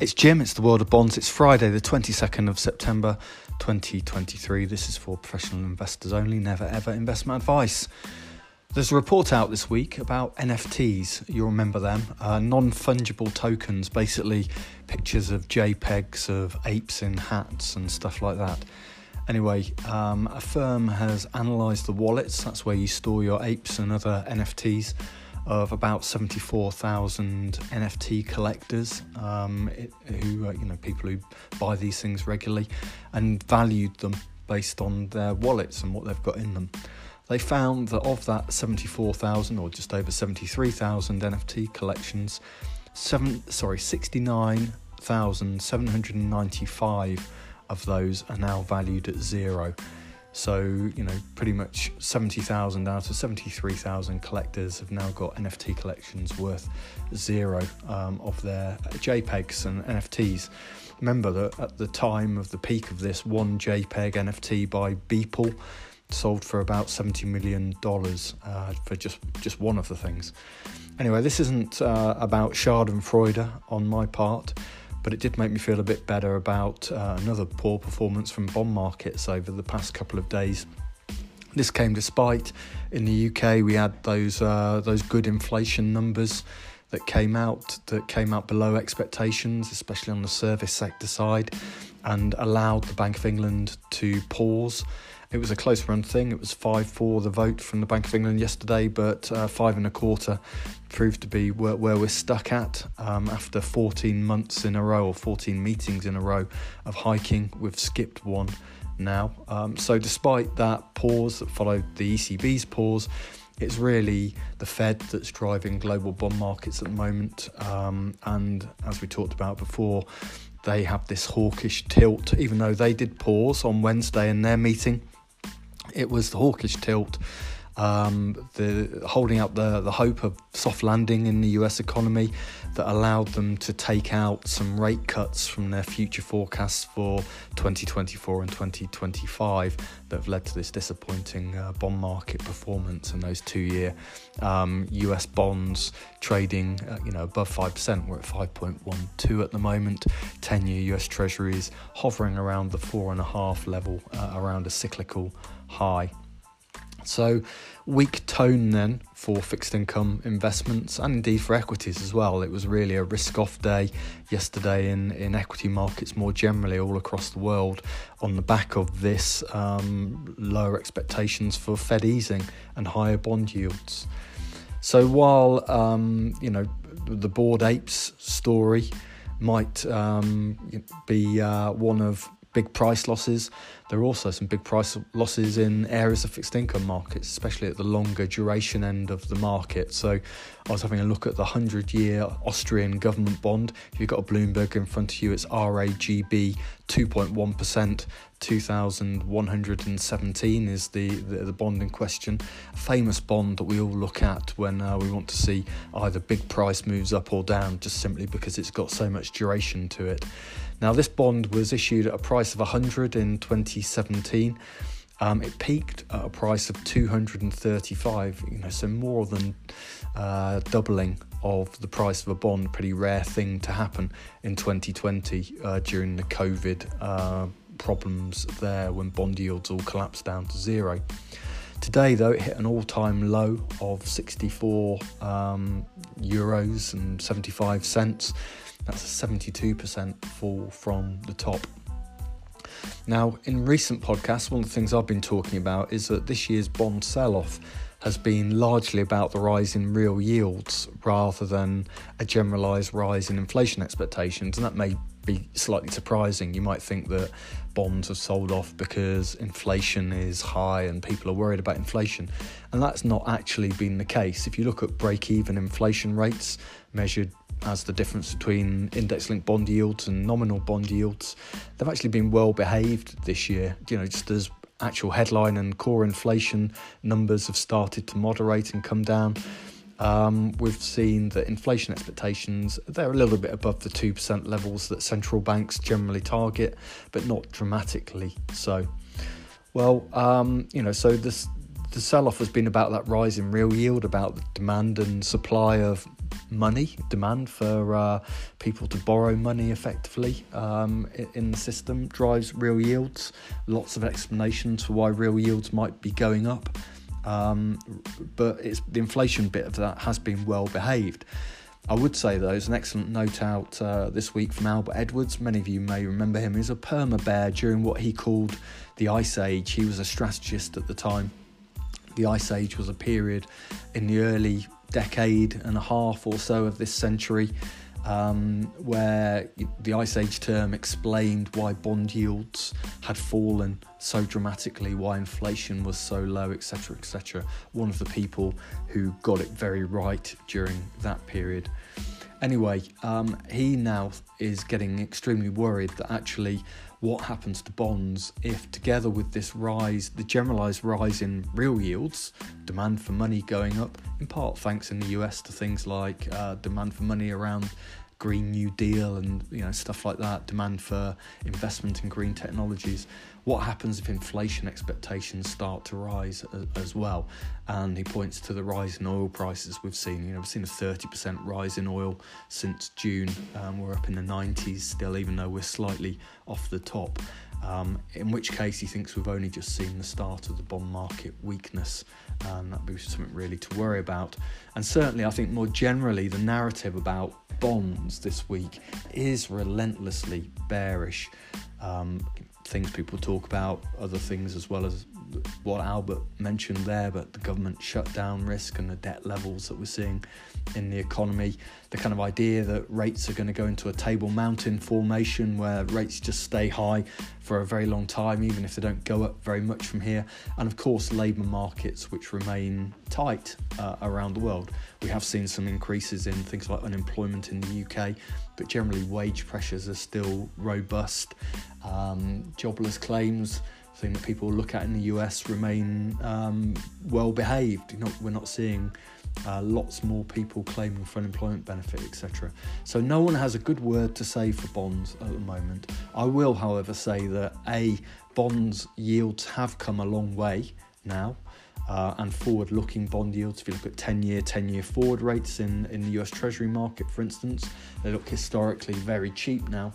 It's Jim, it's the world of bonds. It's Friday, the 22nd of September 2023. This is for professional investors only, never ever investment advice. There's a report out this week about NFTs. You'll remember them. Uh, non fungible tokens, basically pictures of JPEGs of apes in hats and stuff like that. Anyway, um, a firm has analysed the wallets, that's where you store your apes and other NFTs of about 74,000 NFT collectors um, it, who, uh, you know, people who buy these things regularly and valued them based on their wallets and what they've got in them. They found that of that 74,000 or just over 73,000 NFT collections, seven, sorry, 69,795 of those are now valued at zero. So, you know, pretty much 70,000 out of 73,000 collectors have now got NFT collections worth zero um, of their JPEGs and NFTs. Remember that at the time of the peak of this, one JPEG NFT by Beeple sold for about $70 million uh, for just, just one of the things. Anyway, this isn't uh, about Schadenfreude on my part but it did make me feel a bit better about uh, another poor performance from bond markets over the past couple of days. This came despite in the UK we had those uh, those good inflation numbers that came out that came out below expectations, especially on the service sector side, and allowed the Bank of England to pause it was a close run thing. It was 5 4 the vote from the Bank of England yesterday, but uh, five and a quarter proved to be where, where we're stuck at um, after 14 months in a row or 14 meetings in a row of hiking. We've skipped one now. Um, so, despite that pause that followed the ECB's pause, it's really the Fed that's driving global bond markets at the moment. Um, and as we talked about before, they have this hawkish tilt, even though they did pause on Wednesday in their meeting it was the hawkish tilt, um, the holding up the, the hope of soft landing in the US economy that allowed them to take out some rate cuts from their future forecasts for 2024 and 2025 that have led to this disappointing uh, bond market performance and those two year um, US bonds trading uh, you know above 5%. We're at 5.12 at the moment. 10 year US treasuries hovering around the four and a half level uh, around a cyclical high. So, weak tone then for fixed income investments and indeed for equities as well. It was really a risk off day yesterday in, in equity markets more generally all across the world on the back of this um, lower expectations for Fed easing and higher bond yields. So, while um, you know the bored apes story might um, be uh, one of big price losses. There are also some big price losses in areas of fixed income markets, especially at the longer duration end of the market. So I was having a look at the 100 year Austrian government bond. If you've got a Bloomberg in front of you, it's RAGB 2.1%. 2117 is the, the, the, bond in question. A famous bond that we all look at when uh, we want to see either big price moves up or down, just simply because it's got so much duration to it. Now, this bond was issued at a price of 100 in 2017. Um, it peaked at a price of 235, you know, so more than uh, doubling of the price of a bond. Pretty rare thing to happen in 2020 uh, during the COVID uh, problems there when bond yields all collapsed down to zero. Today, though, it hit an all time low of 64 um, euros and 75 cents. That's a 72% fall from the top. Now, in recent podcasts, one of the things I've been talking about is that this year's bond sell off has been largely about the rise in real yields rather than a generalised rise in inflation expectations. And that may be slightly surprising. You might think that bonds have sold off because inflation is high and people are worried about inflation. And that's not actually been the case. If you look at break even inflation rates measured as the difference between index linked bond yields and nominal bond yields, they've actually been well behaved this year. You know, just as actual headline and core inflation numbers have started to moderate and come down. Um, we've seen that inflation expectations they're a little bit above the two percent levels that central banks generally target, but not dramatically so. Well, um, you know, so this the sell off has been about that rise in real yield, about the demand and supply of money, demand for uh, people to borrow money effectively um, in the system drives real yields. Lots of explanations for why real yields might be going up, um, but it's the inflation bit of that has been well behaved. I would say, though, there's an excellent note out uh, this week from Albert Edwards. Many of you may remember him. He was a perma bear during what he called the Ice Age. He was a strategist at the time. The Ice Age was a period in the early decade and a half or so of this century um, where the Ice Age term explained why bond yields had fallen so dramatically, why inflation was so low, etc., etc. One of the people who got it very right during that period. Anyway, um, he now is getting extremely worried that actually what happens to bonds if, together with this rise, the generalized rise in real yields, demand for money going up, in part thanks in the US to things like uh, demand for money around Green New Deal and you know stuff like that, demand for investment in green technologies. What happens if inflation expectations start to rise as, well? And he points to the rise in oil prices we've seen. You know, we've seen a 30% rise in oil since June. Um, we're up in the 90s still, even though we're slightly off the top. Um, in which case, he thinks we've only just seen the start of the bond market weakness, and that'd be something really to worry about. And certainly, I think more generally, the narrative about bonds this week is relentlessly bearish. Um, things people talk about, other things as well as what Albert mentioned there, but the government shutdown risk and the debt levels that we're seeing in the economy, the kind of idea that rates are going to go into a table mountain formation where rates just stay high for a very long time, even if they don't go up very much from here, and of course, labour markets which remain tight uh, around the world. We have seen some increases in things like unemployment in the UK, but generally, wage pressures are still robust. Um, jobless claims thing that people look at in the US remain um, well behaved. We're not seeing uh, lots more people claiming for unemployment benefit, etc. So no one has a good word to say for bonds at the moment. I will, however, say that a bonds yields have come a long way now. Uh, and forward looking bond yields, if you look at 10 year, 10 year forward rates in, in the US Treasury market, for instance, they look historically very cheap now.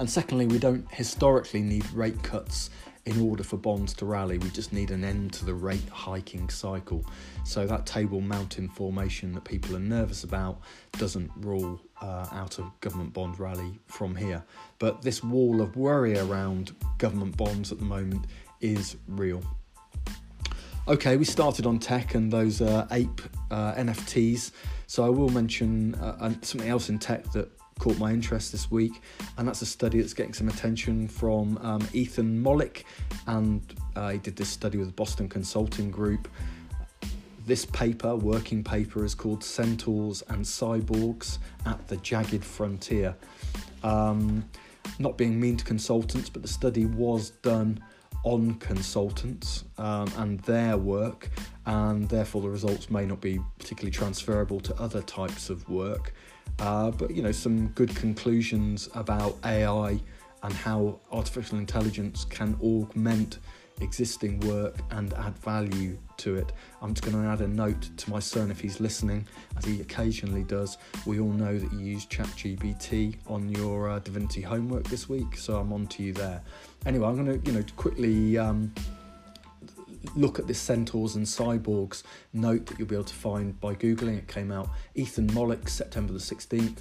And secondly, we don't historically need rate cuts in order for bonds to rally. We just need an end to the rate hiking cycle. So that table mountain formation that people are nervous about doesn't rule uh, out a government bond rally from here. But this wall of worry around government bonds at the moment is real. Okay, we started on tech and those uh, ape uh, NFTs. So I will mention uh, something else in tech that caught my interest this week, and that's a study that's getting some attention from um, Ethan Mollick, and uh, he did this study with Boston Consulting Group. This paper, working paper, is called Centaurs and Cyborgs at the Jagged Frontier. Um, not being mean to consultants, but the study was done on consultants um, and their work, and therefore the results may not be particularly transferable to other types of work. Uh, but you know, some good conclusions about AI and how artificial intelligence can augment existing work and add value to it. I'm just going to add a note to my son if he's listening, as he occasionally does. We all know that you use ChatGPT on your uh, Divinity homework this week, so I'm on to you there. Anyway, I'm going to you know quickly um, look at this Centaurs and Cyborgs note that you'll be able to find by Googling. It came out Ethan Mollick, September the 16th.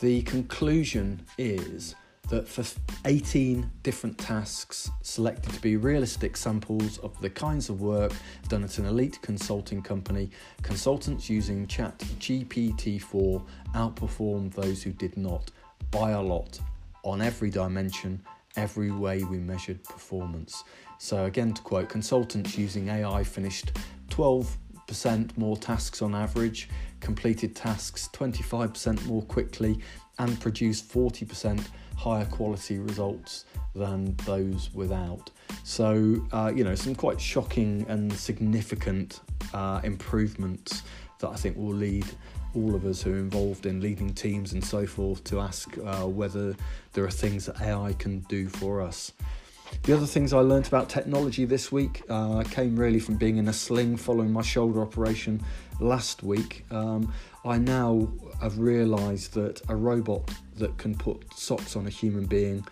The conclusion is that for 18 different tasks selected to be realistic samples of the kinds of work done at an elite consulting company, consultants using Chat GPT-4 outperformed those who did not by a lot on every dimension, every way we measured performance. So, again, to quote, consultants using AI finished 12% more tasks on average, completed tasks 25% more quickly, and produced 40% higher quality results than those without. So, uh, you know, some quite shocking and significant uh, improvements that I think will lead all of us who are involved in leading teams and so forth to ask uh, whether there are things that AI can do for us. The other things I learned about technology this week uh, came really from being in a sling following my shoulder operation last week. Um, I now have realised that a robot that can put socks on a human being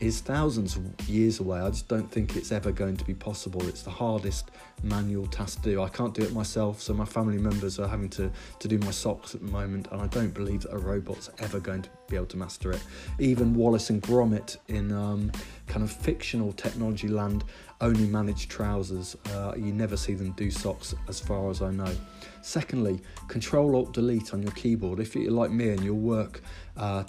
is thousands of years away. I just don't think it's ever going to be possible. It's the hardest manual task to do. I can't do it myself, so my family members are having to, to do my socks at the moment, and I don't believe that a robot's ever going to be able to master it. Even Wallace and Gromit in um, kind of fictional technology land only manage trousers. Uh, you never see them do socks, as far as I know. Secondly, Control Alt Delete on your keyboard. If you're like me and your work uh,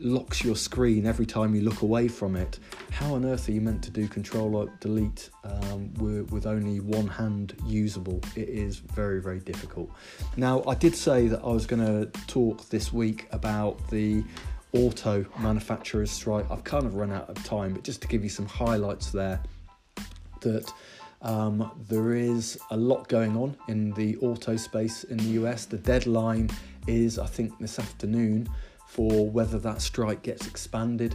locks your screen every time you look away from it. How on earth are you meant to do Control Delete um, with, with, only one hand usable? It is very very difficult. Now I did say that I was going to talk this week about the auto manufacturers strike. I've kind of run out of time, but just to give you some highlights there, that. Um, there is a lot going on in the auto space in the US. The deadline is, I think, this afternoon for whether that strike gets expanded.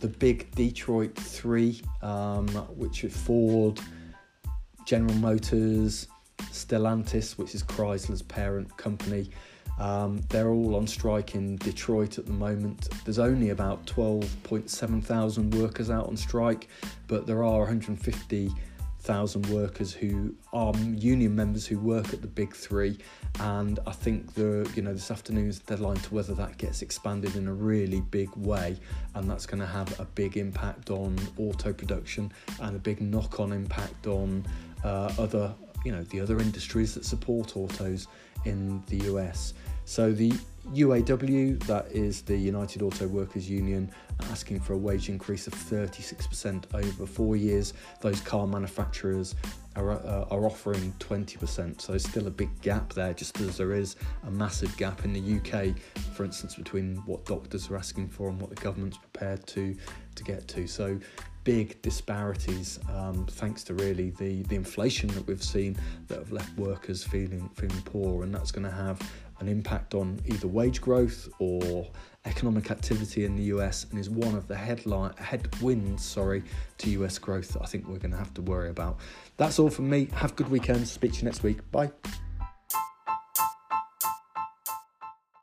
The big Detroit 3, um, which is Ford, General Motors, Stellantis, which is Chrysler's parent company, um, they're all on strike in Detroit at the moment. There's only about 12.7 thousand workers out on strike, but there are 150 thousand workers who are union members who work at the big three. And I think the you know this afternoon's deadline to whether that gets expanded in a really big way. And that's going to have a big impact on auto production and a big knock-on impact on uh, other you know the other industries that support autos in the US so the UAW, that is the United Auto Workers Union, asking for a wage increase of 36% over four years. Those car manufacturers are, uh, are offering 20%. So still a big gap there, just as there is a massive gap in the UK, for instance, between what doctors are asking for and what the government's prepared to, to get to. So big disparities um, thanks to really the, the inflation that we've seen that have left workers feeling feeling poor and that's going to have an impact on either wage growth or economic activity in the US and is one of the headline headwinds sorry to US growth that I think we're going to have to worry about. That's all from me. Have a good weekend. Speak to you next week. Bye.